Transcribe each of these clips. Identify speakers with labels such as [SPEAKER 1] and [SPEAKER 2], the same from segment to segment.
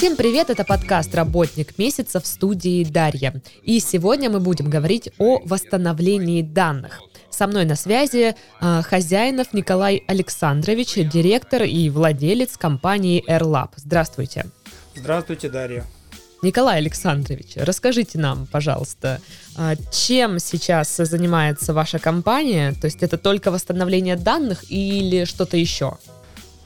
[SPEAKER 1] Всем привет, это подкаст «Работник месяца» в студии Дарья. И сегодня мы будем говорить о восстановлении данных. Со мной на связи э, Хозяинов Николай Александрович, директор и владелец компании AirLab. Здравствуйте.
[SPEAKER 2] Здравствуйте, Дарья.
[SPEAKER 1] Николай Александрович, расскажите нам, пожалуйста, а, чем сейчас занимается ваша компания? То есть это только восстановление данных или что-то еще?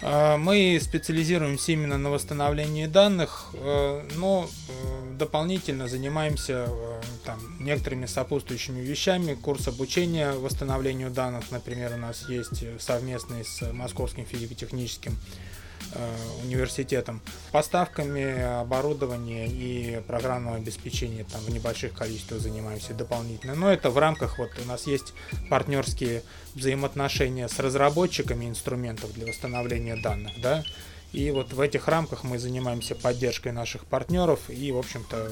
[SPEAKER 2] А, мы специализируемся именно на восстановлении данных, э, но э, дополнительно занимаемся э, там, некоторыми сопутствующими вещами. Курс обучения восстановлению данных, например, у нас есть совместный с Московским физико-техническим университетом, поставками оборудования и программного обеспечения там в небольших количествах занимаемся дополнительно. Но это в рамках, вот у нас есть партнерские взаимоотношения с разработчиками инструментов для восстановления данных, да, и вот в этих рамках мы занимаемся поддержкой наших партнеров и, в общем-то,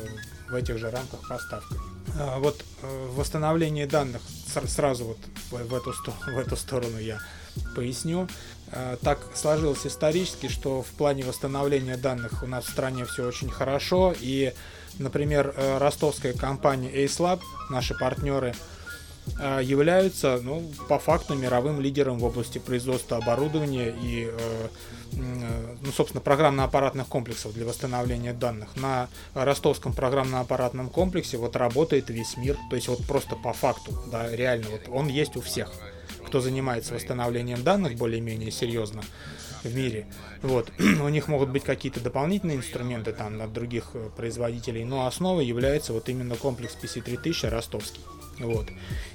[SPEAKER 2] в этих же рамках поставкой. А вот э, восстановление данных сразу вот в эту, в эту сторону я поясню. Э, так сложилось исторически, что в плане восстановления данных у нас в стране все очень хорошо. И, например, э, ростовская компания AceLab, наши партнеры, э, являются, ну, по факту мировым лидером в области производства оборудования и, ну, собственно, программно-аппаратных комплексов для восстановления данных. На ростовском программно-аппаратном комплексе вот работает весь мир, то есть вот просто по факту, да, реально, вот он есть у всех кто занимается восстановлением данных более-менее серьезно в мире. Вот. У них могут быть какие-то дополнительные инструменты там от других э, производителей, но основой является вот именно комплекс PC3000 ростовский. Вот.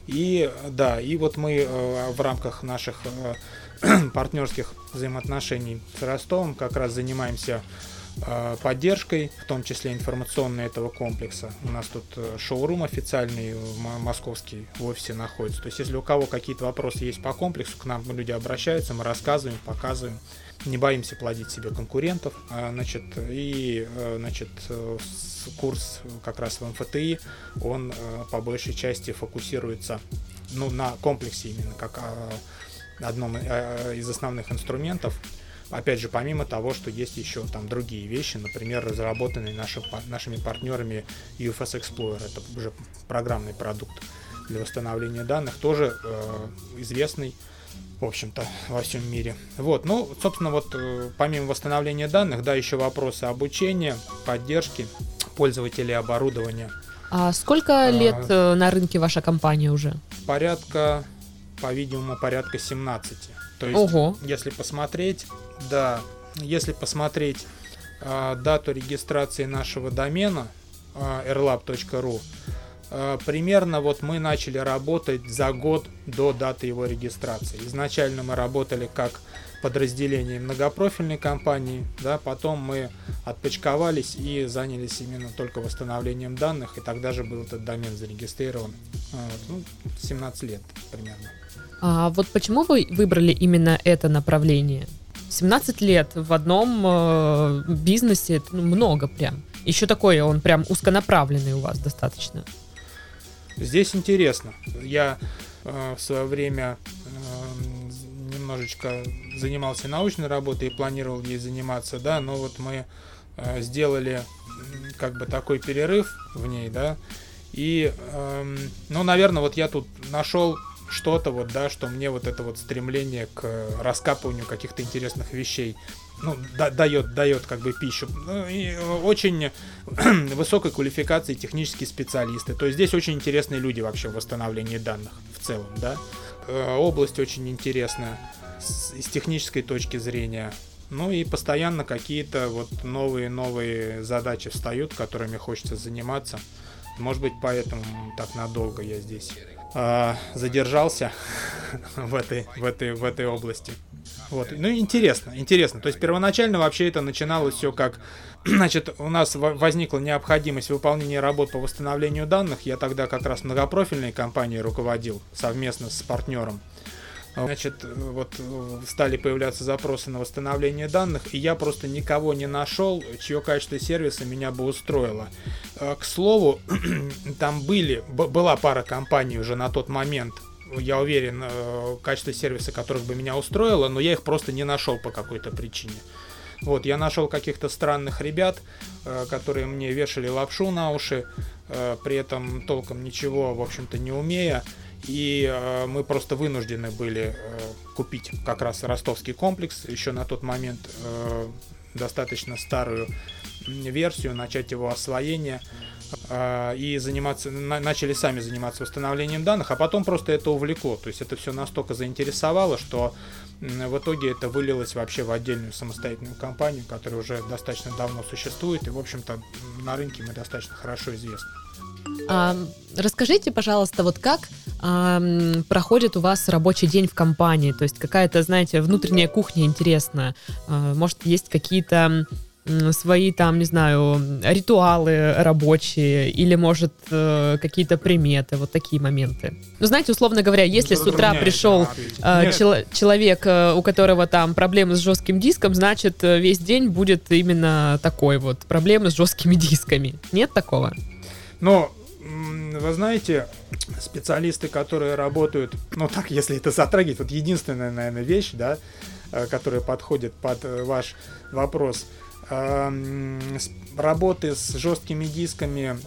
[SPEAKER 2] И да, и вот мы э, в рамках наших э, партнерских взаимоотношений с Ростовом как раз занимаемся поддержкой, в том числе информационной этого комплекса. У нас тут э, шоурум официальный московский в офисе находится. То есть, если у кого какие-то вопросы есть по комплексу, к нам люди обращаются, мы рассказываем, показываем, не боимся плодить себе конкурентов. А, значит, и э, значит, курс как раз в МФТИ, он по большей части фокусируется ну, на комплексе именно, как одном из основных инструментов Опять же, помимо того, что есть еще там другие вещи, например, разработанные наши, нашими партнерами UFS Explorer, это уже программный продукт для восстановления данных, тоже э, известный, в общем-то, во всем мире. Вот, ну, собственно, вот э, помимо восстановления данных, да, еще вопросы обучения, поддержки пользователей оборудования.
[SPEAKER 1] А сколько лет а, на рынке ваша компания уже?
[SPEAKER 2] Порядка, по-видимому, порядка 17. То есть,
[SPEAKER 1] Ого.
[SPEAKER 2] если посмотреть, да, если посмотреть э, дату регистрации нашего домена э, airlab.ru, э, примерно вот мы начали работать за год до даты его регистрации. Изначально мы работали как подразделение многопрофильной компании, да, потом мы отпочковались и занялись именно только восстановлением данных, и тогда же был этот домен зарегистрирован. Вот, ну, 17 лет примерно.
[SPEAKER 1] А вот почему вы выбрали именно это направление? 17 лет в одном э, бизнесе, это ну, много прям. Еще такое, он прям узконаправленный у вас достаточно.
[SPEAKER 2] Здесь интересно. Я э, в свое время э, немножечко занимался научной работой и планировал ей заниматься, да, но вот мы э, сделали как бы такой перерыв в ней, да, и, э, ну, наверное, вот я тут нашел что-то вот, да, что мне вот это вот стремление к раскапыванию каких-то интересных вещей, ну, да, дает, дает как бы пищу. Ну, и очень высокой квалификации технические специалисты. То есть здесь очень интересные люди вообще в восстановлении данных в целом, да. Э, область очень интересная с, с технической точки зрения. Ну и постоянно какие-то вот новые-новые задачи встают, которыми хочется заниматься. Может быть, поэтому так надолго я здесь э, задержался в этой, в, этой, в этой области. Вот. Ну, интересно, интересно. То есть первоначально вообще это начиналось все как... Значит, у нас возникла необходимость выполнения работ по восстановлению данных. Я тогда как раз многопрофильной компанией руководил совместно с партнером. Значит, вот стали появляться запросы на восстановление данных, и я просто никого не нашел, чье качество сервиса меня бы устроило. Э, к слову, там были, была пара компаний уже на тот момент, я уверен, э, качество сервиса которых бы меня устроило, но я их просто не нашел по какой-то причине. Вот, я нашел каких-то странных ребят, э, которые мне вешали лапшу на уши, э, при этом толком ничего, в общем-то, не умея. И э, мы просто вынуждены были э, купить как раз ростовский комплекс, еще на тот момент э, достаточно старую версию, начать его освоение э, и заниматься, на, начали сами заниматься восстановлением данных, а потом просто это увлекло. То есть это все настолько заинтересовало, что в итоге это вылилось вообще в отдельную самостоятельную компанию, которая уже достаточно давно существует, и, в общем-то, на рынке мы достаточно хорошо известны.
[SPEAKER 1] А, расскажите, пожалуйста, вот как а, проходит у вас рабочий день в компании? То есть какая-то, знаете, внутренняя кухня интересная. А, может, есть какие-то свои там, не знаю, ритуалы рабочие или, может, э, какие-то приметы, вот такие моменты. Ну, знаете, условно говоря, если с утра пришел э, чел человек, э, у которого там проблемы с жестким диском, значит, э, весь день будет именно такой вот, проблемы с жесткими дисками. Нет такого?
[SPEAKER 2] Ну, вы знаете, специалисты, которые работают, ну так, если это затрагивает, вот единственная, наверное, вещь, да, которая подходит под ваш вопрос, работы с жесткими дисками,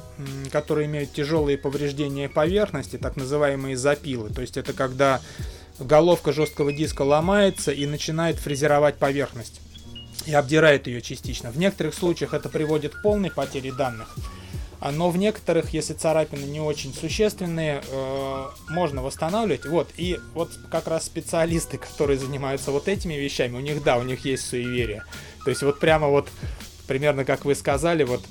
[SPEAKER 2] которые имеют тяжелые повреждения поверхности, так называемые запилы. То есть это когда головка жесткого диска ломается и начинает фрезеровать поверхность и обдирает ее частично. В некоторых случаях это приводит к полной потере данных. А, но в некоторых, если царапины не очень существенные, э, можно восстанавливать. Вот, и вот как раз специалисты, которые занимаются вот этими вещами, у них, да, у них есть суеверие. То есть вот прямо вот, примерно как вы сказали, вот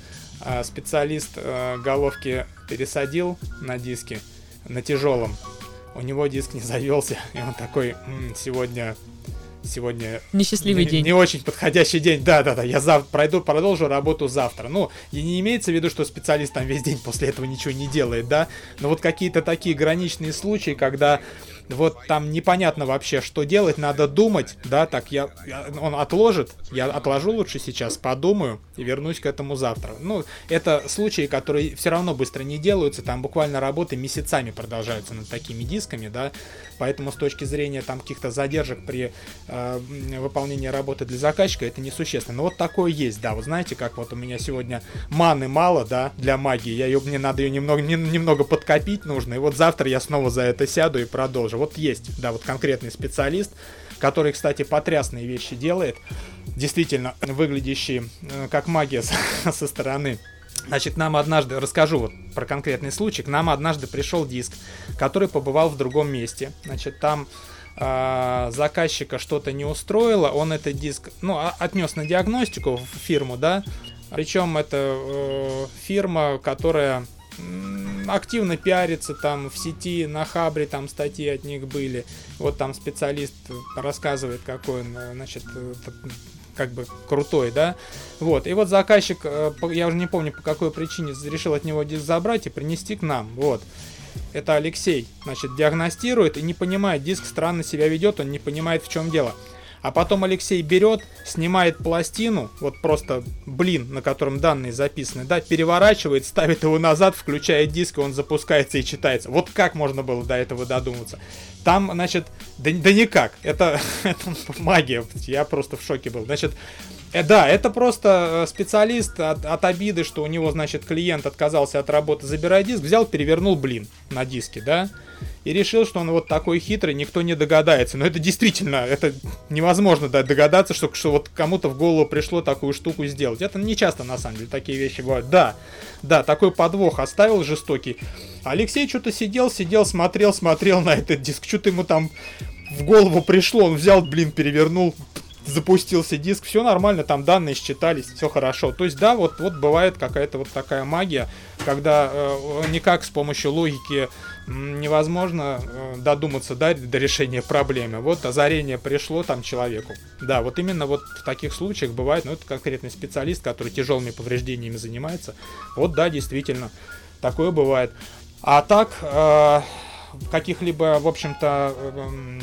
[SPEAKER 2] э, специалист э, головки пересадил на диске, на тяжелом, у него диск не завелся, и он такой, сегодня сегодня
[SPEAKER 1] несчастливый
[SPEAKER 2] не,
[SPEAKER 1] день.
[SPEAKER 2] Не очень подходящий день. Да, да, да. Я зав... пройду, продолжу работу завтра. Ну, и не имеется в виду, что специалист там весь день после этого ничего не делает, да. Но вот какие-то такие граничные случаи, когда вот там непонятно вообще, что делать, надо думать, да, так я, он отложит, я отложу лучше сейчас, подумаю и вернусь к этому завтра. Ну, это случаи, которые все равно быстро не делаются, там буквально работы месяцами продолжаются над такими дисками, да, поэтому с точки зрения там каких-то задержек при э, выполнении работы для заказчика это несущественно. Но вот такое есть, да, вы знаете, как вот у меня сегодня маны мало, да, для магии, я ее, мне надо ее немного, немного подкопить нужно, и вот завтра я снова за это сяду и продолжу вот есть, да, вот конкретный специалист, который, кстати, потрясные вещи делает, действительно выглядящие э, как магия со, стороны. Значит, нам однажды, расскажу вот про конкретный случай, к нам однажды пришел диск, который побывал в другом месте. Значит, там э, заказчика что-то не устроило, он этот диск, ну, отнес на диагностику в фирму, да, причем это э, фирма, которая активно пиарится там в сети, на Хабре там статьи от них были. Вот там специалист рассказывает, какой он, э, значит, э, как бы крутой, да. Вот. И вот заказчик, э, я уже не помню по какой причине, решил от него диск забрать и принести к нам. Вот. Это Алексей, значит, диагностирует и не понимает, диск странно себя ведет, он не понимает, в чем дело. А потом Алексей берет, снимает пластину, вот просто блин, на котором данные записаны, да, переворачивает, ставит его назад, включает диск, и он запускается и читается. Вот как можно было до этого додуматься? Там, значит, да, да никак. Это, это магия. Я просто в шоке был. Значит, э, да, это просто э, специалист от, от обиды, что у него, значит, клиент отказался от работы, забирая диск, взял, перевернул блин на диске, да и решил, что он вот такой хитрый, никто не догадается. Но это действительно, это невозможно да, догадаться, что, что вот кому-то в голову пришло такую штуку сделать. Это не часто, на самом деле, такие вещи бывают. Да, да, такой подвох оставил жестокий. Алексей что-то сидел, сидел, смотрел, смотрел на этот диск. Что-то ему там в голову пришло, он взял, блин, перевернул, запустился диск, все нормально, там данные считались, все хорошо. То есть, да, вот, вот бывает какая-то вот такая магия, когда э, никак с помощью логики невозможно э, додуматься да, до решения проблемы. Вот озарение пришло там человеку. Да, вот именно вот в таких случаях бывает, ну это конкретный специалист, который тяжелыми повреждениями занимается. Вот да, действительно, такое бывает. А так, э, каких-либо, в общем-то, э,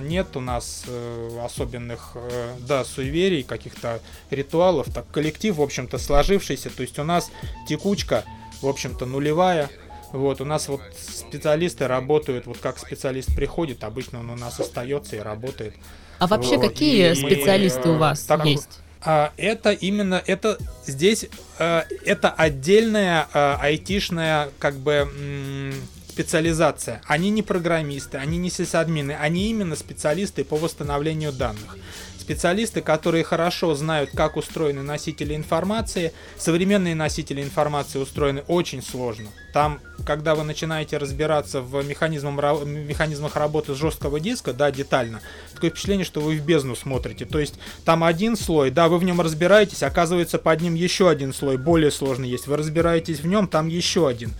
[SPEAKER 2] нет у нас особенных, да, суеверий, каких-то ритуалов. Так, коллектив, в общем-то, сложившийся. То есть у нас текучка, в общем-то, нулевая. Вот, у нас вот специалисты работают, вот как специалист приходит, обычно он у нас остается и работает.
[SPEAKER 1] А вообще вот. какие и, специалисты и, у вас так, есть?
[SPEAKER 2] А, это именно, это здесь, а, это отдельная а, айтишная, как бы, специализация. Они не программисты, они не сисадмины, они именно специалисты по восстановлению данных специалисты, которые хорошо знают, как устроены носители информации. Современные носители информации устроены очень сложно. Там, когда вы начинаете разбираться в механизмах работы жесткого диска, да, детально, такое впечатление, что вы в бездну смотрите. То есть там один слой, да, вы в нем разбираетесь, оказывается под ним еще один слой, более сложный есть. Вы разбираетесь в нем, там еще один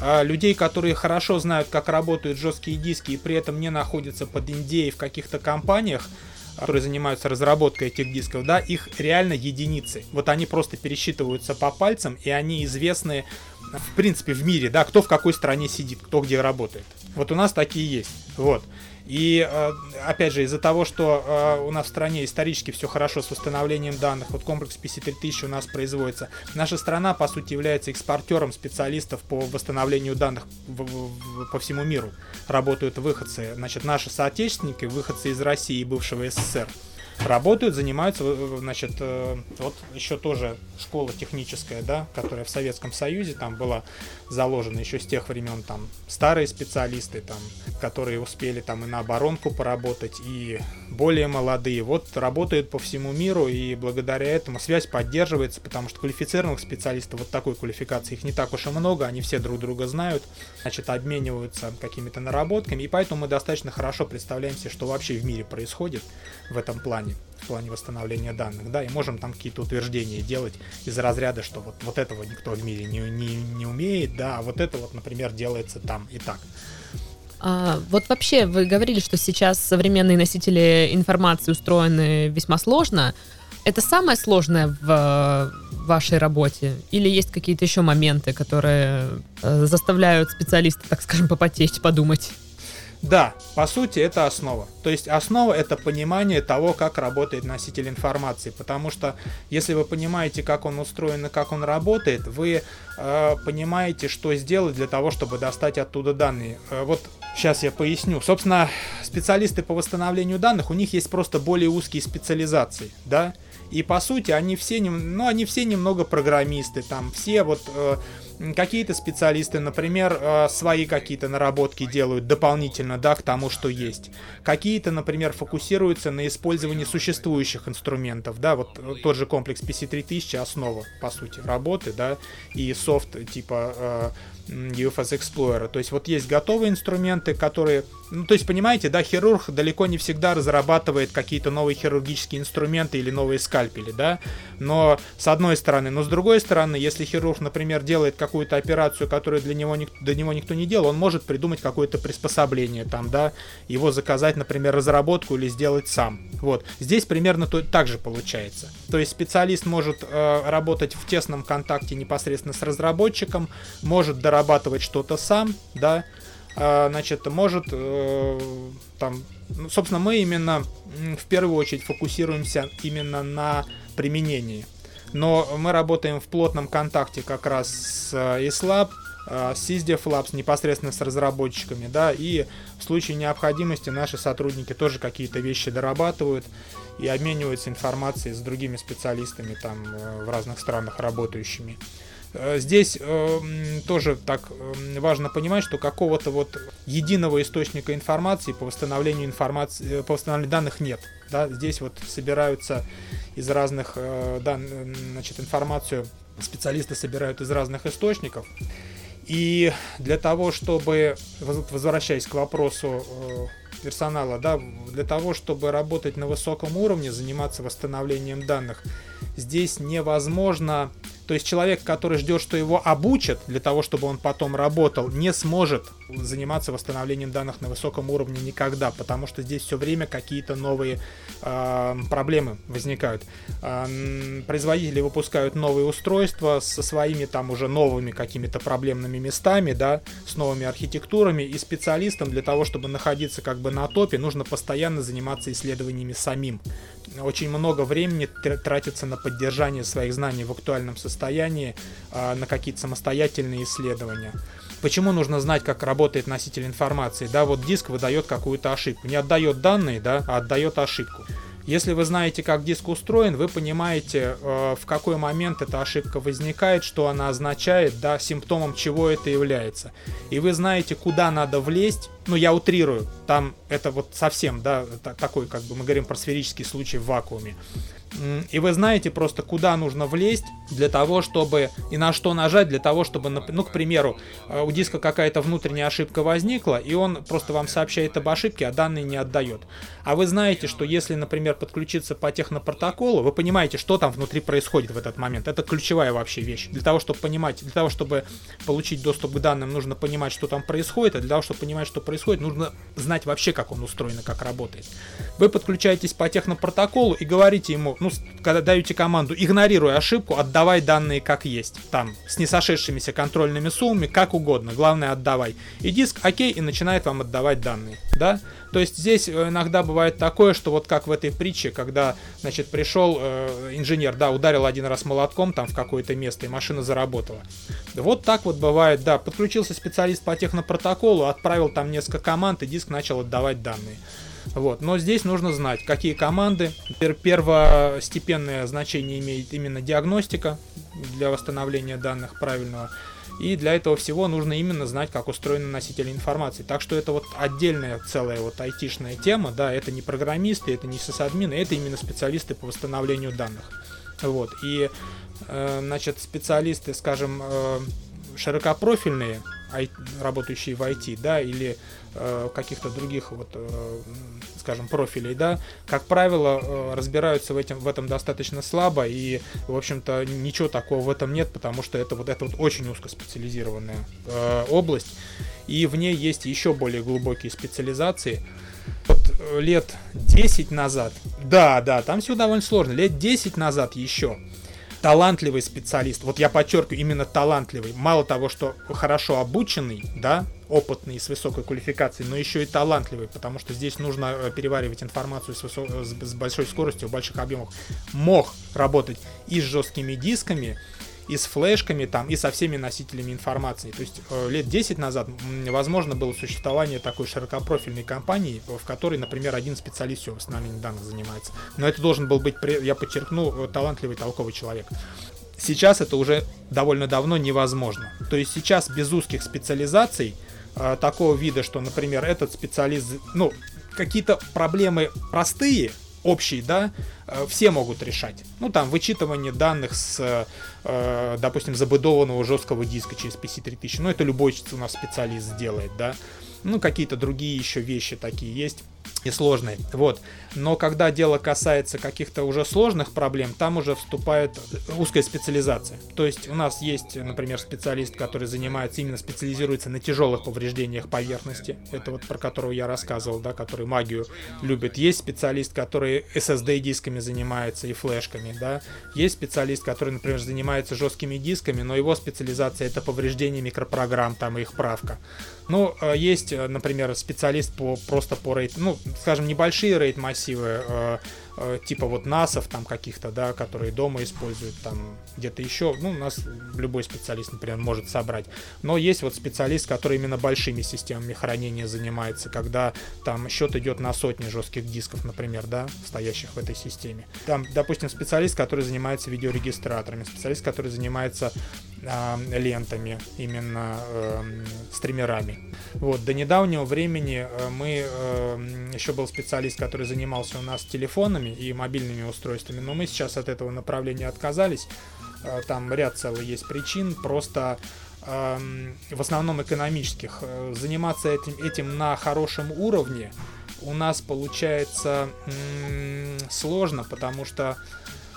[SPEAKER 2] а людей, которые хорошо знают, как работают жесткие диски и при этом не находятся под индеей в каких-то компаниях, которые занимаются разработкой этих дисков, да, их реально единицы. Вот они просто пересчитываются по пальцам, и они известны, в принципе, в мире, да, кто в какой стране сидит, кто где работает. Вот у нас такие есть. Вот. И э, опять же, из-за того, что э, у нас в стране исторически все хорошо с восстановлением данных, вот комплекс PC3000 у нас производится, наша страна, по сути, является экспортером специалистов по восстановлению данных по всему миру. Работают выходцы, значит, наши соотечественники, выходцы из России и бывшего СССР работают, занимаются, значит, э, вот еще тоже школа техническая, да, которая в Советском Союзе там была заложена еще с тех времен, там, старые специалисты, там, которые успели там и на оборонку поработать, и более молодые, вот работают по всему миру, и благодаря этому связь поддерживается, потому что квалифицированных специалистов вот такой квалификации их не так уж и много, они все друг друга знают, значит, обмениваются какими-то наработками, и поэтому мы достаточно хорошо представляем себе, что вообще в мире происходит в этом плане в плане восстановления данных, да, и можем там какие-то утверждения делать из разряда, что вот, вот этого никто в мире не, не, не умеет, да, а вот это вот, например, делается там и так.
[SPEAKER 1] А, вот вообще вы говорили, что сейчас современные носители информации устроены весьма сложно. Это самое сложное в вашей работе? Или есть какие-то еще моменты, которые э, заставляют специалиста, так скажем, попотеть, подумать?
[SPEAKER 2] Да, по сути, это основа. То есть основа это понимание того, как работает носитель информации. Потому что если вы понимаете, как он устроен и как он работает, вы э, понимаете, что сделать для того, чтобы достать оттуда данные. Э, вот сейчас я поясню. Собственно, специалисты по восстановлению данных, у них есть просто более узкие специализации, да. И по сути, они все, ну, они все немного программисты, там все вот э, какие-то специалисты, например, э, свои какие-то наработки делают дополнительно, да, к тому, что есть. Какие-то, например, фокусируются на использовании существующих инструментов, да, вот э, тот же комплекс PC3000 основа, по сути, работы, да, и софт типа э, UFS Explorer. То есть вот есть готовые инструменты, которые... Ну, то есть, понимаете, да, хирург далеко не всегда разрабатывает какие-то новые хирургические инструменты или новые скальпели, да, но с одной стороны, но с другой стороны, если хирург, например, делает какую-то операцию, которую для него, до него никто не делал, он может придумать какое-то приспособление там, да, его заказать, например, разработку или сделать сам. Вот. Здесь примерно то, так же получается. То есть специалист может э, работать в тесном контакте непосредственно с разработчиком, может дорабатывать что-то сам, да, а, значит, может э, там, ну, собственно, мы именно в первую очередь фокусируемся именно на применении. Но мы работаем в плотном контакте как раз с ESLab, э, с SysDev Labs, непосредственно с разработчиками, да, и в случае необходимости наши сотрудники тоже какие-то вещи дорабатывают и обмениваются информацией с другими специалистами там э, в разных странах работающими. Э, здесь э, тоже так э, важно понимать, что какого-то вот единого источника информации по восстановлению информации, э, по восстановлению данных нет. Да? Здесь вот собираются из разных э, дан, значит, информацию специалисты собирают из разных источников. И для того, чтобы, возвращаясь к вопросу э, персонала, да, для того, чтобы работать на высоком уровне, заниматься восстановлением данных, здесь невозможно то есть человек, который ждет, что его обучат для того, чтобы он потом работал, не сможет заниматься восстановлением данных на высоком уровне никогда, потому что здесь все время какие-то новые э, проблемы возникают. Э, производители выпускают новые устройства со своими там уже новыми какими-то проблемными местами, да, с новыми архитектурами, и специалистам для того, чтобы находиться как бы на топе, нужно постоянно заниматься исследованиями самим. Очень много времени тратится на поддержание своих знаний в актуальном состоянии, э, на какие-то самостоятельные исследования. Почему нужно знать, как работает носитель информации? Да, вот диск выдает какую-то ошибку. Не отдает данные, да, а отдает ошибку. Если вы знаете, как диск устроен, вы понимаете, э, в какой момент эта ошибка возникает, что она означает, да, симптомом чего это является. И вы знаете, куда надо влезть. Ну, я утрирую, там это вот совсем, да, такой, как бы мы говорим про сферический случай в вакууме. И вы знаете просто, куда нужно влезть для того, чтобы и на что нажать для того, чтобы, ну, к примеру, э, у диска какая-то внутренняя ошибка возникла, и он просто вам сообщает об ошибке, а данные не отдает. А вы знаете, что если, например, подключиться по технопротоколу, вы понимаете, что там внутри происходит в этот момент. Это ключевая вообще вещь. Для того, чтобы понимать, для того, чтобы получить доступ к данным, нужно понимать, что там происходит, а для того, чтобы понимать, что происходит, нужно знать вообще, как он устроен и как работает. Вы подключаетесь по технопротоколу и говорите ему, ну, когда даете команду, игнорируй ошибку, отдавай данные как есть. Там, с несошедшимися контрольными суммами, как угодно. Главное, отдавай. И диск окей, и начинает вам отдавать данные. Да? То есть здесь э, иногда бывает такое, что вот как в этой притче, когда, значит, пришел э, инженер, да, ударил один раз молотком там в какое-то место, и машина заработала. Вот так вот бывает, да, подключился специалист по технопротоколу, отправил там несколько команд, и диск начал отдавать данные. Вот. Но здесь нужно знать, какие команды. Первостепенное значение имеет именно диагностика для восстановления данных правильного. И для этого всего нужно именно знать, как устроены носители информации. Так что это вот отдельная целая вот айтишная тема, да, это не программисты, это не сисадмины, это именно специалисты по восстановлению данных. Вот, и, э, значит, специалисты, скажем, э, широкопрофильные, работающие в IT, да, или э, каких-то других вот, э, скажем, профилей, да, как правило, э, разбираются в, этом, в этом достаточно слабо, и, в общем-то, ничего такого в этом нет, потому что это вот, это вот очень узкоспециализированная э, область, и в ней есть еще более глубокие специализации. Вот э, лет 10 назад, да, да, там все довольно сложно, лет 10 назад еще, талантливый специалист, вот я подчеркиваю, именно талантливый, мало того, что хорошо обученный, да, опытный, с высокой квалификацией, но еще и талантливый, потому что здесь нужно э, переваривать информацию с, высо- с большой скоростью, в больших объемах, мог работать и с жесткими дисками, и с флешками там, и со всеми носителями информации. То есть э, лет 10 назад возможно было существование такой широкопрофильной компании, в которой, например, один специалист все восстановлением данных занимается. Но это должен был быть, я подчеркну, э, талантливый, толковый человек. Сейчас это уже довольно давно невозможно. То есть сейчас без узких специализаций э, такого вида, что, например, этот специалист, ну, какие-то проблемы простые, общий, да, э, все могут решать. Ну, там, вычитывание данных с, э, допустим, забудованного жесткого диска через PC3000, ну, это любой у нас специалист сделает, да. Ну, какие-то другие еще вещи такие есть и сложные. Вот. Но когда дело касается каких-то уже сложных проблем, там уже вступает узкая специализация. То есть у нас есть, например, специалист, который занимается, именно специализируется на тяжелых повреждениях поверхности. Это вот про которого я рассказывал, да, который магию любит. Есть специалист, который SSD-дисками занимается и флешками, да. Есть специалист, который, например, занимается жесткими дисками, но его специализация это повреждение микропрограмм, там и их правка. Ну, э, есть, э, например, специалист по просто по рейд, ну, скажем, небольшие рейд массивы, э, э, типа вот насов там каких-то, да, которые дома используют, там где-то еще, ну, у нас любой специалист, например, может собрать. Но есть вот специалист, который именно большими системами хранения занимается, когда там счет идет на сотни жестких дисков, например, да, стоящих в этой системе. Там, допустим, специалист, который занимается видеорегистраторами, специалист, который занимается э, лентами, именно э, стримерами. Вот, до недавнего времени э, мы, э, еще был специалист, который занимался у нас телефонами и мобильными устройствами, но мы сейчас от этого направления отказались. Э, там ряд целый есть причин, просто эм, в основном экономических. Э, заниматься этим, этим на хорошем уровне у нас получается сложно, потому что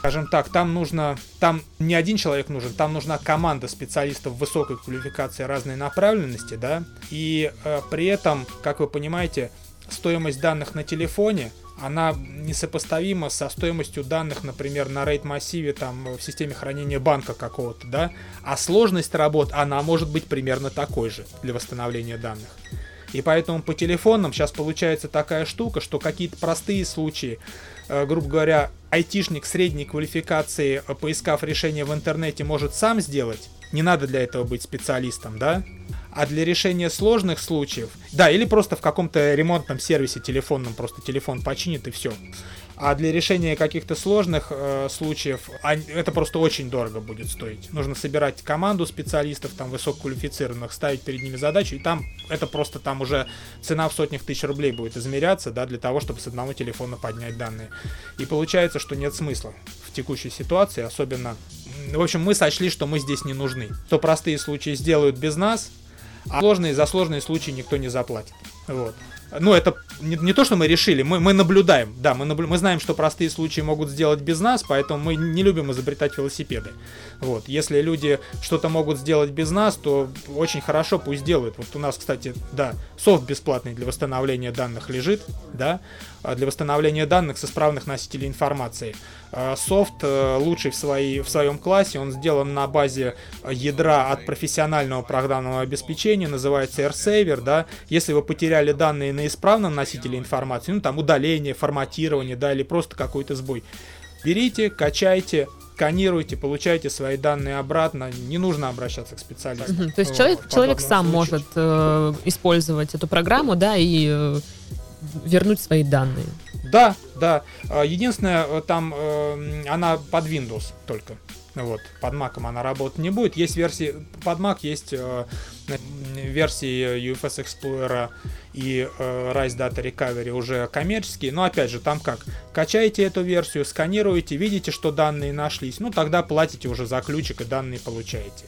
[SPEAKER 2] скажем так, там нужно, там не один человек нужен, там нужна команда специалистов высокой квалификации разной направленности, да, и э, при этом, как вы понимаете, стоимость данных на телефоне, она несопоставима со стоимостью данных, например, на RAID-массиве там в системе хранения банка какого-то, да, а сложность работ, она может быть примерно такой же для восстановления данных. И поэтому по телефонам сейчас получается такая штука, что какие-то простые случаи, грубо говоря, айтишник средней квалификации, э, поискав решение в интернете, может сам сделать. Не надо для этого быть специалистом, да? А для решения сложных случаев, да, или просто в каком-то ремонтном сервисе телефонном, просто телефон починит и все. А для решения каких-то сложных э, случаев а, это просто очень дорого будет стоить. Нужно собирать команду специалистов, там, высококвалифицированных, ставить перед ними задачу, и там это просто там уже цена в сотнях тысяч рублей будет измеряться, да, для того, чтобы с одного телефона поднять данные. И получается, что нет смысла в текущей ситуации, особенно... В общем, мы сочли, что мы здесь не нужны. То простые случаи сделают без нас, а сложные за сложные случаи никто не заплатит. Вот. Ну, это не, не то, что мы решили, мы, мы наблюдаем. Да, мы, наблю, мы знаем, что простые случаи могут сделать без нас, поэтому мы не любим изобретать велосипеды. Вот. Если люди что-то могут сделать без нас, то очень хорошо, пусть делают. Вот у нас, кстати, да, софт бесплатный для восстановления данных лежит, да, а для восстановления данных с исправных носителей информации. А софт э, лучший в, своей, в своем классе, он сделан на базе ядра от профессионального программного обеспечения, называется AirSaver, да. Если вы потеряли данные на исправном носителе информации, ну там удаление, форматирование, да, или просто какой-то сбой, берите, качайте, сканируйте, получайте свои данные обратно, не нужно обращаться к специалисту.
[SPEAKER 1] Угу. То есть человек, человек сам случае. может э, использовать эту программу, да, и э, вернуть свои данные.
[SPEAKER 2] Да, да. А, единственное, э, там э, она под Windows только. Вот, под Mac она работать не будет. Есть версии, под Mac есть э, версии UFS Explorer и э, Rise Data Recovery уже коммерческие, но опять же, там как, качаете эту версию, сканируете, видите, что данные нашлись, ну тогда платите уже за ключик и данные получаете.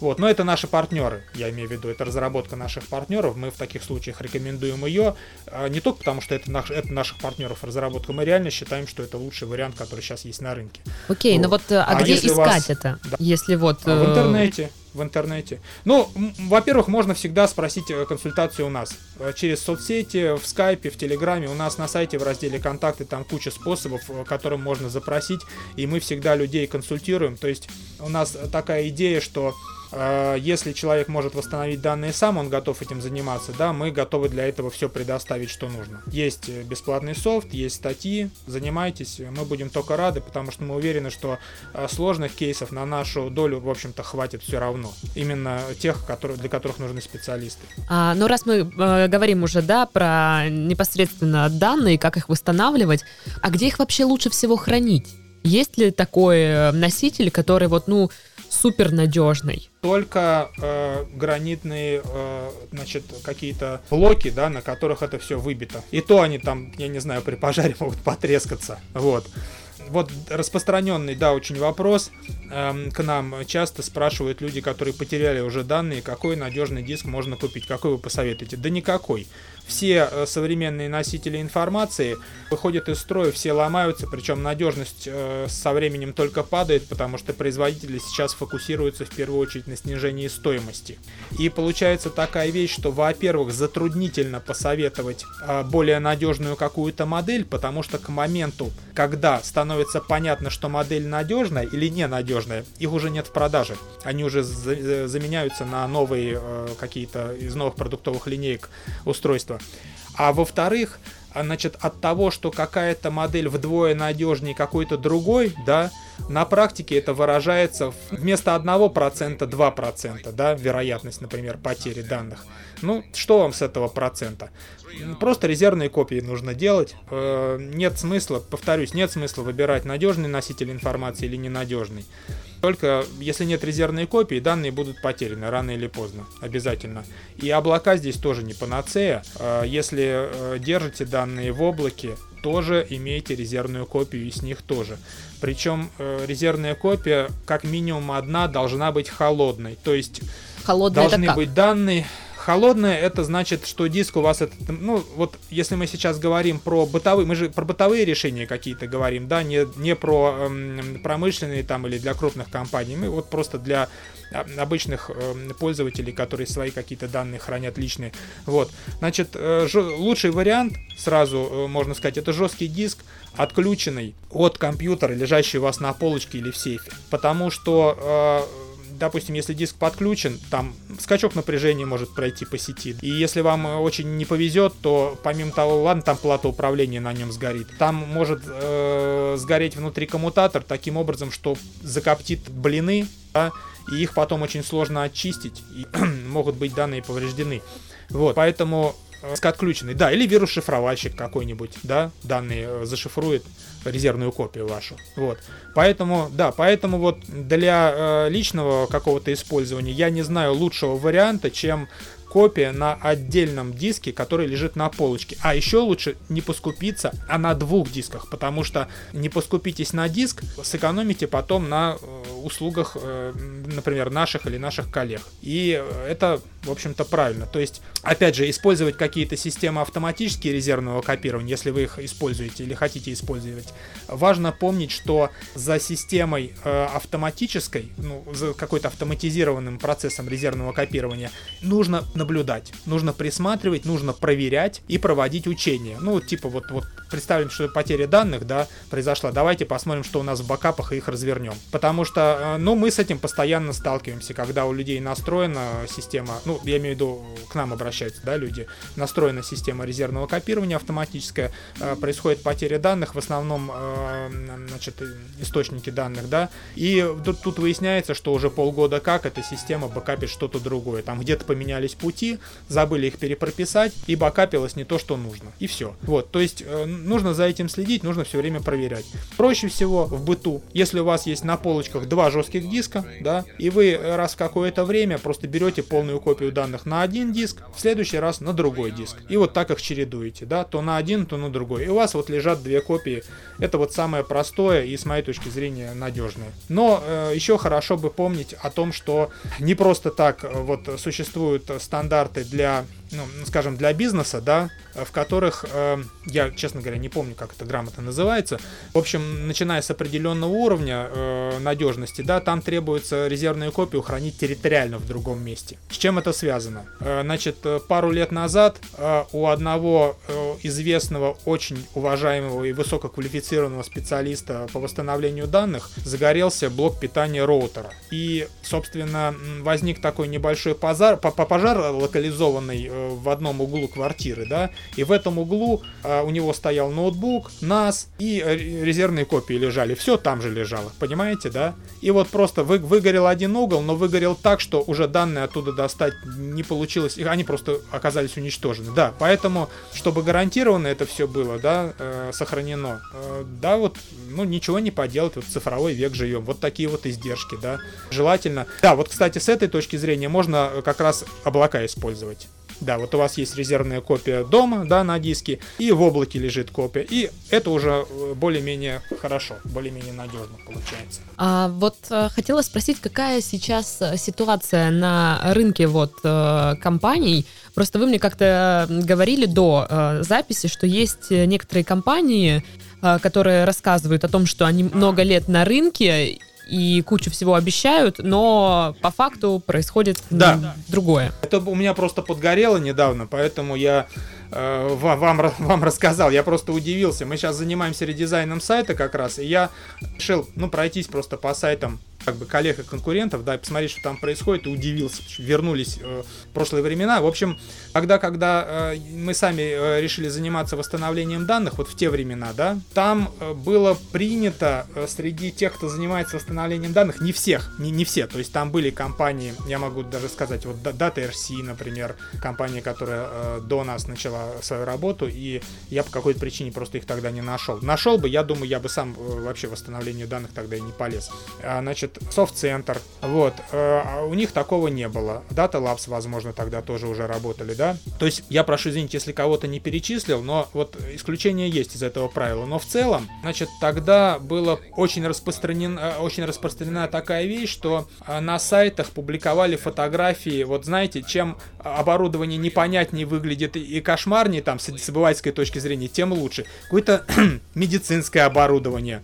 [SPEAKER 2] Вот, но это наши партнеры, я имею в виду, это разработка наших партнеров, мы в таких случаях рекомендуем ее, а, не только потому, что это, наш, это наших партнеров разработка, мы реально считаем, что это лучший вариант, который сейчас есть на рынке.
[SPEAKER 1] Окей, вот. ну вот, а, а где искать вас... это? Да. Если вот...
[SPEAKER 2] В э, интернете в интернете. Ну, во-первых, можно всегда спросить э, консультацию у нас. Э, через соцсети, в скайпе, в телеграме. У нас на сайте в разделе контакты там куча способов, которым можно запросить. И мы всегда людей консультируем. То есть у нас такая идея, что если человек может восстановить данные сам, он готов этим заниматься, да, мы готовы для этого все предоставить, что нужно. Есть э, бесплатный софт, есть статьи, занимайтесь, мы будем только рады, потому что мы уверены, что сложных кейсов на нашу долю, в общем-то, хватит все равно. Именно тех, которые, для которых нужны специалисты.
[SPEAKER 1] А, ну, раз мы э, говорим уже, да, про непосредственно данные, как их восстанавливать, а где их вообще лучше всего хранить? Есть ли такой э, носитель, который вот, ну, супер надежный.
[SPEAKER 2] Только э, гранитные, э, значит, какие-то блоки, да, на которых это все выбито. И то они там, я не знаю, при пожаре могут потрескаться. Вот вот распространенный, да, очень вопрос эм, к нам. Часто спрашивают люди, которые потеряли уже данные, какой надежный диск можно купить, какой вы посоветуете. Да никакой. Все э, современные носители информации выходят из строя, все ломаются, причем надежность э, со временем только падает, потому что производители сейчас фокусируются в первую очередь на снижении стоимости. И получается такая вещь, что, во-первых, затруднительно посоветовать э, более надежную какую-то модель, потому что к моменту, когда становится понятно, что модель надежная или ненадежная, их уже нет в продаже. Они уже заменяются на новые какие-то из новых продуктовых линеек устройства. А во-вторых, а, значит, от того, что какая-то модель вдвое надежнее какой-то другой, да, на практике это выражается вместо 1% 2%, да, вероятность, например, потери данных. Ну, что вам с этого процента? Просто резервные копии нужно делать. Э, нет смысла, повторюсь, нет смысла выбирать надежный носитель информации или ненадежный. Только если нет резервной копии, данные будут потеряны рано или поздно, обязательно. И облака здесь тоже не панацея. Э, если э, держите данные в облаке, тоже имейте резервную копию и с них тоже. Причем резервная копия как минимум одна должна быть холодной. То есть Холодная должны быть данные Холодное это значит, что диск у вас это, ну вот если мы сейчас говорим про бытовые, мы же про бытовые решения какие-то говорим, да, не, не про эм, промышленные там или для крупных компаний, мы вот просто для а, обычных э, пользователей, которые свои какие-то данные хранят личные. Вот, значит, э, лучший вариант сразу э, можно сказать, это жесткий диск, отключенный от компьютера, лежащий у вас на полочке или в сейфе, потому что э, допустим, если диск подключен, там скачок напряжения может пройти по сети. И если вам очень не повезет, то помимо того, ладно, там плата управления на нем сгорит. Там может э, сгореть внутри коммутатор таким образом, что закоптит блины, да, и их потом очень сложно очистить, и могут быть данные повреждены. Вот, поэтому э, отключенный, да, или вирус-шифровальщик какой-нибудь, да, данные э, зашифрует резервную копию вашу. Вот. Поэтому, да, поэтому вот для э, личного какого-то использования я не знаю лучшего варианта, чем копия на отдельном диске, который лежит на полочке. А еще лучше не поскупиться, а на двух дисках, потому что не поскупитесь на диск, сэкономите потом на э, услугах, э, например, наших или наших коллег. И это, в общем-то, правильно. То есть, опять же, использовать какие-то системы автоматические резервного копирования, если вы их используете или хотите использовать. Важно помнить, что за системой э, автоматической, ну, за какой-то автоматизированным процессом резервного копирования нужно наблюдать, нужно присматривать, нужно проверять и проводить учения. Ну, типа вот, вот представим, что потеря данных, да, произошла. Давайте посмотрим, что у нас в бакапах и их развернем. Потому что, э, ну, мы с этим постоянно сталкиваемся, когда у людей настроена система, ну, я имею в виду, к нам обращаются, да, люди, настроена система резервного копирования автоматическая, э, происходит потеря данных, в основном, э, значит, источники данных, да, и тут, тут выясняется, что уже полгода как эта система бакапит что-то другое. Там где-то поменялись пути, забыли их перепрописать, и бакапилось не то, что нужно. И все. Вот, то есть нужно за этим следить, нужно все время проверять. Проще всего в быту, если у вас есть на полочках два жестких диска, да, и вы раз в какое-то время просто берете полную копию данных на один диск, в следующий раз на другой диск. И вот так их чередуете, да, то на один, то на другой. И у вас вот лежат две копии. Это вот самое простое и с моей точки зрения надежное. Но э, еще хорошо бы помнить о том, что не просто так э, вот существуют стандарты для ну, скажем, для бизнеса, да, в которых, э, я, честно говоря, не помню, как это грамотно называется, в общем, начиная с определенного уровня э, надежности, да, там требуется резервную копию хранить территориально в другом месте. С чем это связано? Э, значит, пару лет назад э, у одного э, известного, очень уважаемого и высококвалифицированного специалиста по восстановлению данных загорелся блок питания роутера. И, собственно, возник такой небольшой пожар, пожар локализованный э, в одном углу квартиры, да, и в этом углу а, у него стоял ноутбук, NAS и резервные копии лежали, все там же лежало, понимаете, да? И вот просто вы, выгорел один угол, но выгорел так, что уже данные оттуда достать не получилось, и они просто оказались уничтожены, да, поэтому, чтобы гарантированно это все было, да, э, сохранено, э, да, вот, ну, ничего не поделать, вот цифровой век живем, вот такие вот издержки, да, желательно, да, вот, кстати, с этой точки зрения можно как раз облака использовать. Да, вот у вас есть резервная копия дома, да, на диске, и в облаке лежит копия. И это уже э, более-менее хорошо, более-менее надежно получается.
[SPEAKER 1] А вот э, хотела спросить, какая сейчас э, ситуация на рынке вот компаний? Просто вы мне как-то говорили до записи, что есть некоторые компании, которые рассказывают о том, что они много лет на рынке, и кучу всего обещают, но по факту происходит да. другое.
[SPEAKER 2] Это у меня просто подгорело недавно, поэтому я э, вам, вам рассказал. Я просто удивился. Мы сейчас занимаемся редизайном сайта как раз, и я решил, ну, пройтись просто по сайтам как бы коллег и конкурентов, да, и посмотреть, что там происходит, и удивился, вернулись э, прошлые времена. В общем, когда, когда э, мы сами э, решили заниматься восстановлением данных, вот в те времена, да, там э, было принято э, среди тех, кто занимается восстановлением данных, не всех, не, не все, то есть там были компании, я могу даже сказать, вот Data RC, например, компания, которая э, до нас начала свою работу, и я по какой-то причине просто их тогда не нашел. Нашел бы, я думаю, я бы сам э, вообще восстановлению данных тогда и не полез. А, значит, софт-центр. Вот. Э, а у них такого не было. Data Labs, возможно, тогда тоже уже работали, да? То есть, я прошу извинить, если кого-то не перечислил, но вот исключение есть из этого правила. Но в целом, значит, тогда было очень распространена, э, очень распространена такая вещь, что э, на сайтах публиковали фотографии, вот знаете, чем оборудование непонятнее выглядит и кошмарнее, там, с обывательской точки зрения, тем лучше. Какое-то медицинское оборудование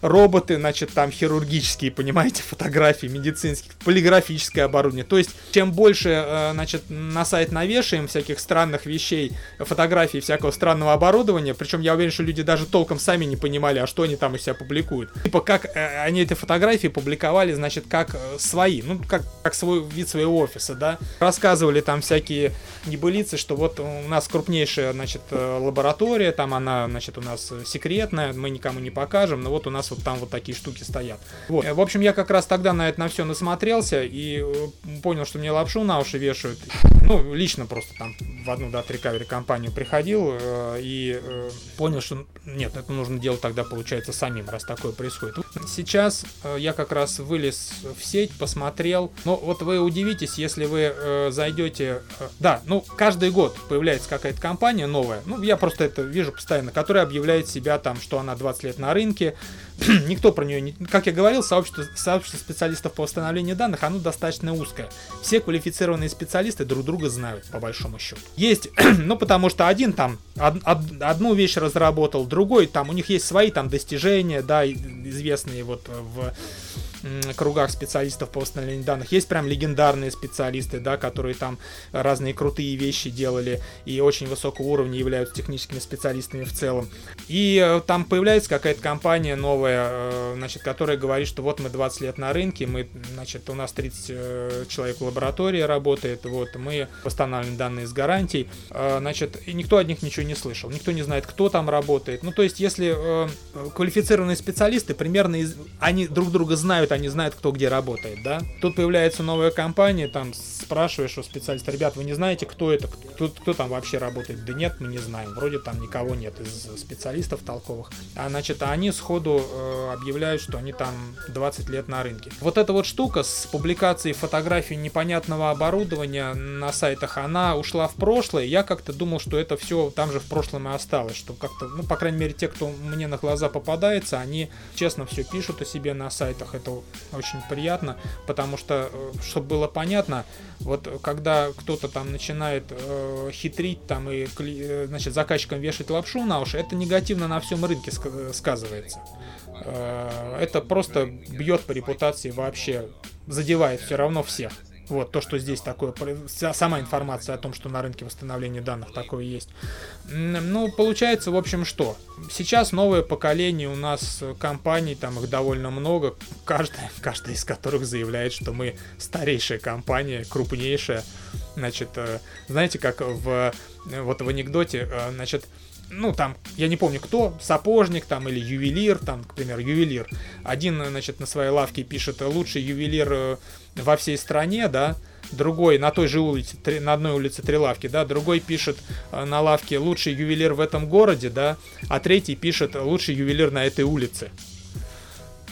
[SPEAKER 2] роботы, значит, там хирургические, понимаете, фотографии, медицинские, полиграфическое оборудование. То есть, чем больше, э, значит, на сайт навешаем всяких странных вещей, фотографий всякого странного оборудования, причем я уверен, что люди даже толком сами не понимали, а что они там из себя публикуют. Типа, как э, они эти фотографии публиковали, значит, как э, свои, ну, как, как свой вид своего офиса, да. Рассказывали там всякие небылицы, что вот у нас крупнейшая, значит, лаборатория, там она, значит, у нас секретная, мы никому не покажем, но вот у нас вот там вот такие штуки стоят. Вот. В общем, я как раз тогда на это на все насмотрелся и э, понял, что мне лапшу на уши вешают. Ну, лично просто там в одну Data Recovery компанию приходил э, и э, понял, что нет, это нужно делать тогда, получается, самим, раз такое происходит. Сейчас э, я как раз вылез в сеть, посмотрел. Ну, вот вы удивитесь, если вы э, зайдете... Э, да, ну, каждый год появляется какая-то компания новая. Ну, я просто это вижу постоянно, которая объявляет себя там, что она 20 лет на рынке. Никто про нее не... Как я говорил, сообщество, сообщество специалистов по восстановлению данных, оно достаточно узкое. Все квалифицированные специалисты друг друга знают, по большому счету. Есть, ну, потому что один там од, од, одну вещь разработал, другой там, у них есть свои там достижения, да, известные вот в кругах специалистов по восстановлению данных. Есть прям легендарные специалисты, да, которые там разные крутые вещи делали и очень высокого уровня являются техническими специалистами в целом. И э, там появляется какая-то компания новая, э, значит, которая говорит, что вот мы 20 лет на рынке, мы, значит, у нас 30 э, человек в лаборатории работает, вот, мы восстанавливаем данные с гарантией, значит, и никто от них ничего не слышал, никто не знает, кто там работает. Ну, то есть, если квалифицированные специалисты примерно, из, они друг друга знают, они знают, кто где работает, да. Тут появляется новая компания, там спрашиваешь у специалиста, ребят, вы не знаете, кто это, кто, кто там вообще работает? Да нет, мы не знаем, вроде там никого нет из специалистов толковых. А значит, они сходу э, объявляют, что они там 20 лет на рынке. Вот эта вот штука с публикацией фотографий непонятного оборудования на сайтах, она ушла в прошлое. Я как-то думал, что это все там же в прошлом и осталось, что как-то, ну, по крайней мере, те, кто мне на глаза попадается, они честно все пишут о себе на сайтах. Это очень приятно, потому что, э, чтобы было понятно, вот когда кто-то там начинает э, хитрить там и, э, значит, заказчикам вешать лапшу на уши, это негативно на всем рынке сказывается. Э, это просто бьет по репутации вообще, задевает все равно всех. Вот то, что здесь такое, сама информация о том, что на рынке восстановления данных такое есть. Ну, получается, в общем, что? Сейчас новое поколение у нас компаний, там их довольно много, каждая, каждая из которых заявляет, что мы старейшая компания, крупнейшая. Значит, э, знаете, как в, вот в анекдоте, э, значит, ну, там, я не помню кто, сапожник там или ювелир, там, к примеру, ювелир. Один, значит, на своей лавке пишет лучший ювелир э, во всей стране, да, другой на той же улице, три, на одной улице три лавки, да, другой пишет э, на лавке лучший ювелир в этом городе, да, а третий пишет лучший ювелир на этой улице.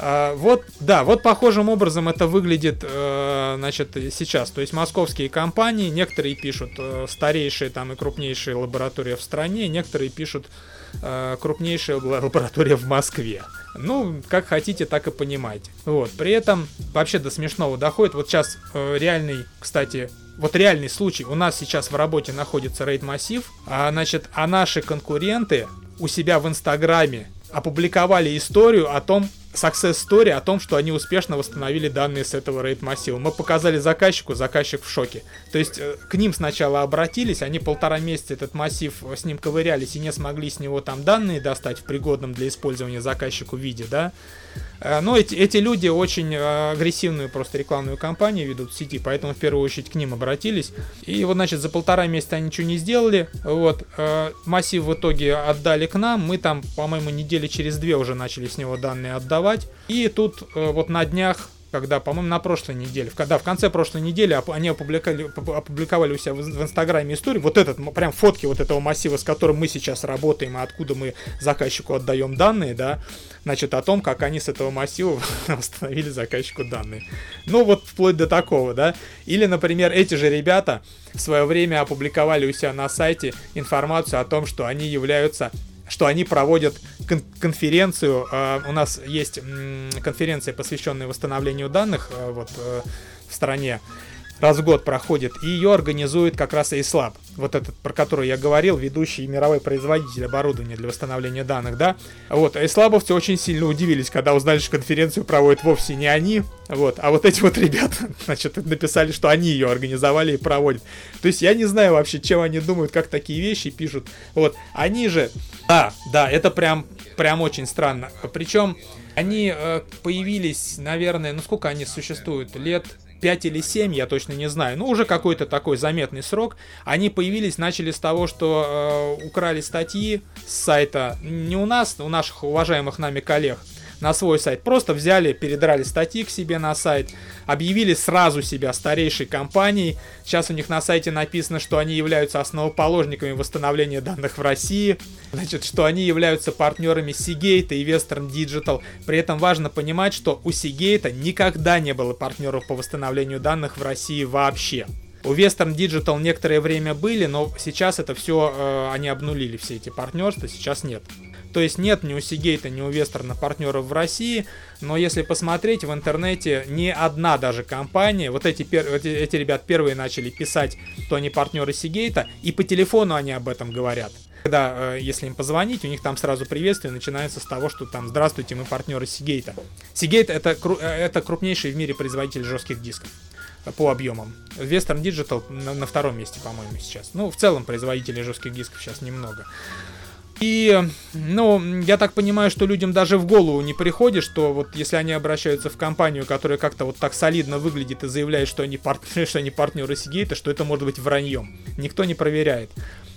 [SPEAKER 2] А, вот, да, вот похожим образом это выглядит, э, значит, сейчас. То есть московские компании, некоторые пишут э, старейшие там и крупнейшие лаборатории в стране, некоторые пишут э, крупнейшая лаборатория в Москве. Ну, как хотите, так и понимаете. Вот, при этом вообще до смешного доходит. Вот сейчас реальный, кстати, вот реальный случай. У нас сейчас в работе находится рейд массив, а, значит, а наши конкуренты у себя в Инстаграме опубликовали историю о том, success story о том, что они успешно восстановили данные с этого рейд массива. Мы показали заказчику, заказчик в шоке. То есть э, к ним сначала обратились, они полтора месяца этот массив э, с ним ковырялись и не смогли с него там данные достать в пригодном для использования заказчику виде, да. Э, но эти, эти люди очень агрессивную просто рекламную кампанию ведут в сети, поэтому в первую очередь к ним обратились. И вот, значит, за полтора месяца они ничего не сделали. Вот, массив в итоге отдали к нам. Мы там, по-моему, недели через две уже начали с него данные отдавать. И тут вот на днях когда, по-моему, на прошлой неделе, когда в конце прошлой недели они опубликовали, опубликовали у себя в Инстаграме историю, вот этот, прям фотки вот этого массива, с которым мы сейчас работаем, и откуда мы заказчику отдаем данные, да, значит, о том, как они с этого массива восстановили заказчику данные. Ну, вот вплоть до такого, да. Или, например, эти же ребята в свое время опубликовали у себя на сайте информацию о том, что они являются что они проводят кон- конференцию. Э, у нас есть м- конференция, посвященная восстановлению данных э, вот, э, в стране раз в год проходит, и ее организует как раз ASLab, вот этот, про который я говорил, ведущий мировой производитель оборудования для восстановления данных, да. Вот, ASLabовцы очень сильно удивились, когда узнали, что конференцию проводят вовсе не они, вот, а вот эти вот ребята, значит, написали, что они ее организовали и проводят. То есть я не знаю вообще, чем они думают, как такие вещи пишут. Вот, они же, да, да, это прям, прям очень странно. Причем они э, появились, наверное, ну сколько они существуют, лет 5 или 7, я точно не знаю, ну уже какой-то такой заметный срок, они появились, начали с того, что э, украли статьи с сайта, не у нас, у наших уважаемых нами коллег, на свой сайт. Просто взяли, передрали статьи к себе на сайт, объявили сразу себя старейшей компанией. Сейчас у них на сайте написано, что они являются основоположниками восстановления данных в России, значит, что они являются партнерами Seagate и Western Digital. При этом важно понимать, что у Seagate никогда не было партнеров по восстановлению данных в России вообще. У Western Digital некоторое время были, но сейчас это все, э, они обнулили все эти партнерства, сейчас нет. То есть нет ни у Seagate, ни у Вестерна партнеров в России, но если посмотреть в интернете, ни одна даже компания, вот эти, эти, эти ребят первые начали писать, что они партнеры Seagate, и по телефону они об этом говорят. Когда, э, если им позвонить, у них там сразу приветствие начинается с того, что там «Здравствуйте, мы партнеры Seagate». Seagate это, э, это крупнейший в мире производитель жестких дисков по объемам. Western Digital на, на втором месте, по-моему, сейчас. Ну, в целом, производителей жестких дисков сейчас немного. И, ну, я так понимаю, что людям даже в голову не приходит, что вот если они обращаются в компанию, которая как-то вот так солидно выглядит и заявляет, что они, партнеры, что они партнеры Сигейта, что это может быть враньем. Никто не проверяет.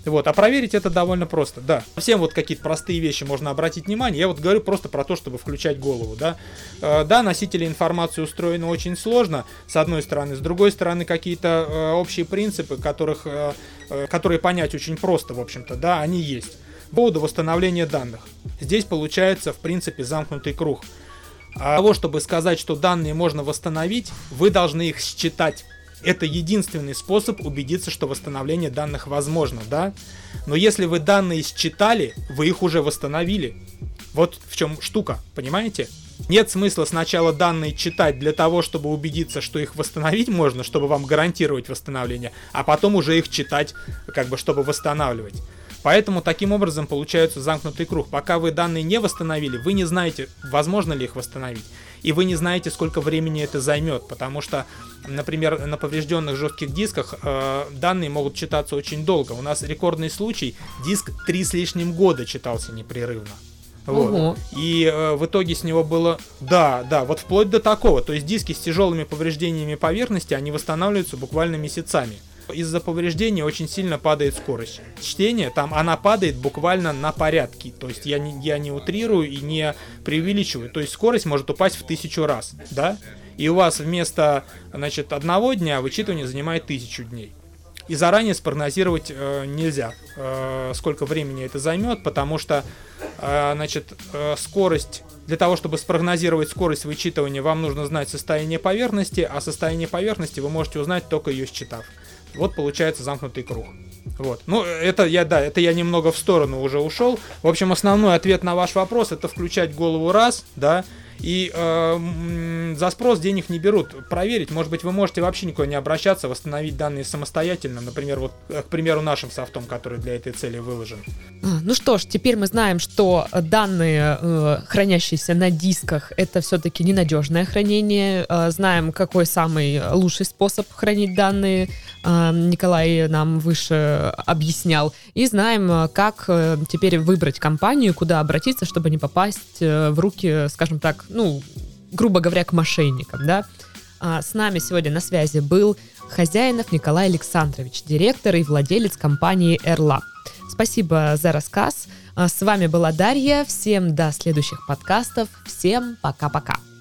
[SPEAKER 2] Вот, а проверить это довольно просто, да. Всем вот какие-то простые вещи можно обратить внимание. Я вот говорю просто про то, чтобы включать голову, да. Э, да, носители информации устроены очень сложно, с одной стороны. С другой стороны, какие-то э, общие принципы, которых, э, э, которые понять очень просто, в общем-то, да, они есть. По поводу восстановления данных. Здесь получается, в принципе, замкнутый круг. А того, чтобы сказать, что данные можно восстановить, вы должны их считать. Это единственный способ убедиться, что восстановление данных возможно, да? Но если вы данные считали, вы их уже восстановили. Вот в чем штука, понимаете? Нет смысла сначала данные читать для того, чтобы убедиться, что их восстановить можно, чтобы вам гарантировать восстановление, а потом уже их читать, как бы, чтобы восстанавливать. Поэтому таким образом получается замкнутый круг. Пока вы данные не восстановили, вы не знаете, возможно ли их восстановить. И вы не знаете, сколько времени это займет. Потому что, например, на поврежденных жестких дисках э, данные могут читаться очень долго. У нас рекордный случай, диск три с лишним года читался непрерывно. Вот. Угу. И э, в итоге с него было... Да, да, вот вплоть до такого. То есть диски с тяжелыми повреждениями поверхности, они восстанавливаются буквально месяцами из-за повреждения очень сильно падает скорость чтения. Там она падает буквально на порядки. То есть я не, я не утрирую и не преувеличиваю. То есть скорость может упасть в тысячу раз, да? И у вас вместо, значит, одного дня вычитывание занимает тысячу дней. И заранее спрогнозировать э, нельзя, э, сколько времени это займет, потому что, э, значит, э, скорость для того, чтобы спрогнозировать скорость вычитывания, вам нужно знать состояние поверхности, а состояние поверхности вы можете узнать только ее считав. Вот получается замкнутый круг. Вот. Ну, это я, да, это я немного в сторону уже ушел. В общем, основной ответ на ваш вопрос это включать голову раз, да, и э, за спрос денег не берут. Проверить, может быть, вы можете вообще никуда не обращаться, восстановить данные самостоятельно, например, вот, э, к примеру, нашим софтом, который для этой цели выложен.
[SPEAKER 1] А, ну что ж, теперь мы знаем, что данные, э, хранящиеся на дисках, это все-таки ненадежное хранение. Э, знаем, какой самый лучший способ хранить данные. Э, Николай нам выше объяснял. И знаем, э, как э, теперь выбрать компанию, куда обратиться, чтобы не попасть э, в руки, скажем так, ну, грубо говоря, к мошенникам, да. А с нами сегодня на связи был Хозяинов Николай Александрович, директор и владелец компании AirLab. Спасибо за рассказ. А с вами была Дарья. Всем до следующих подкастов. Всем пока-пока.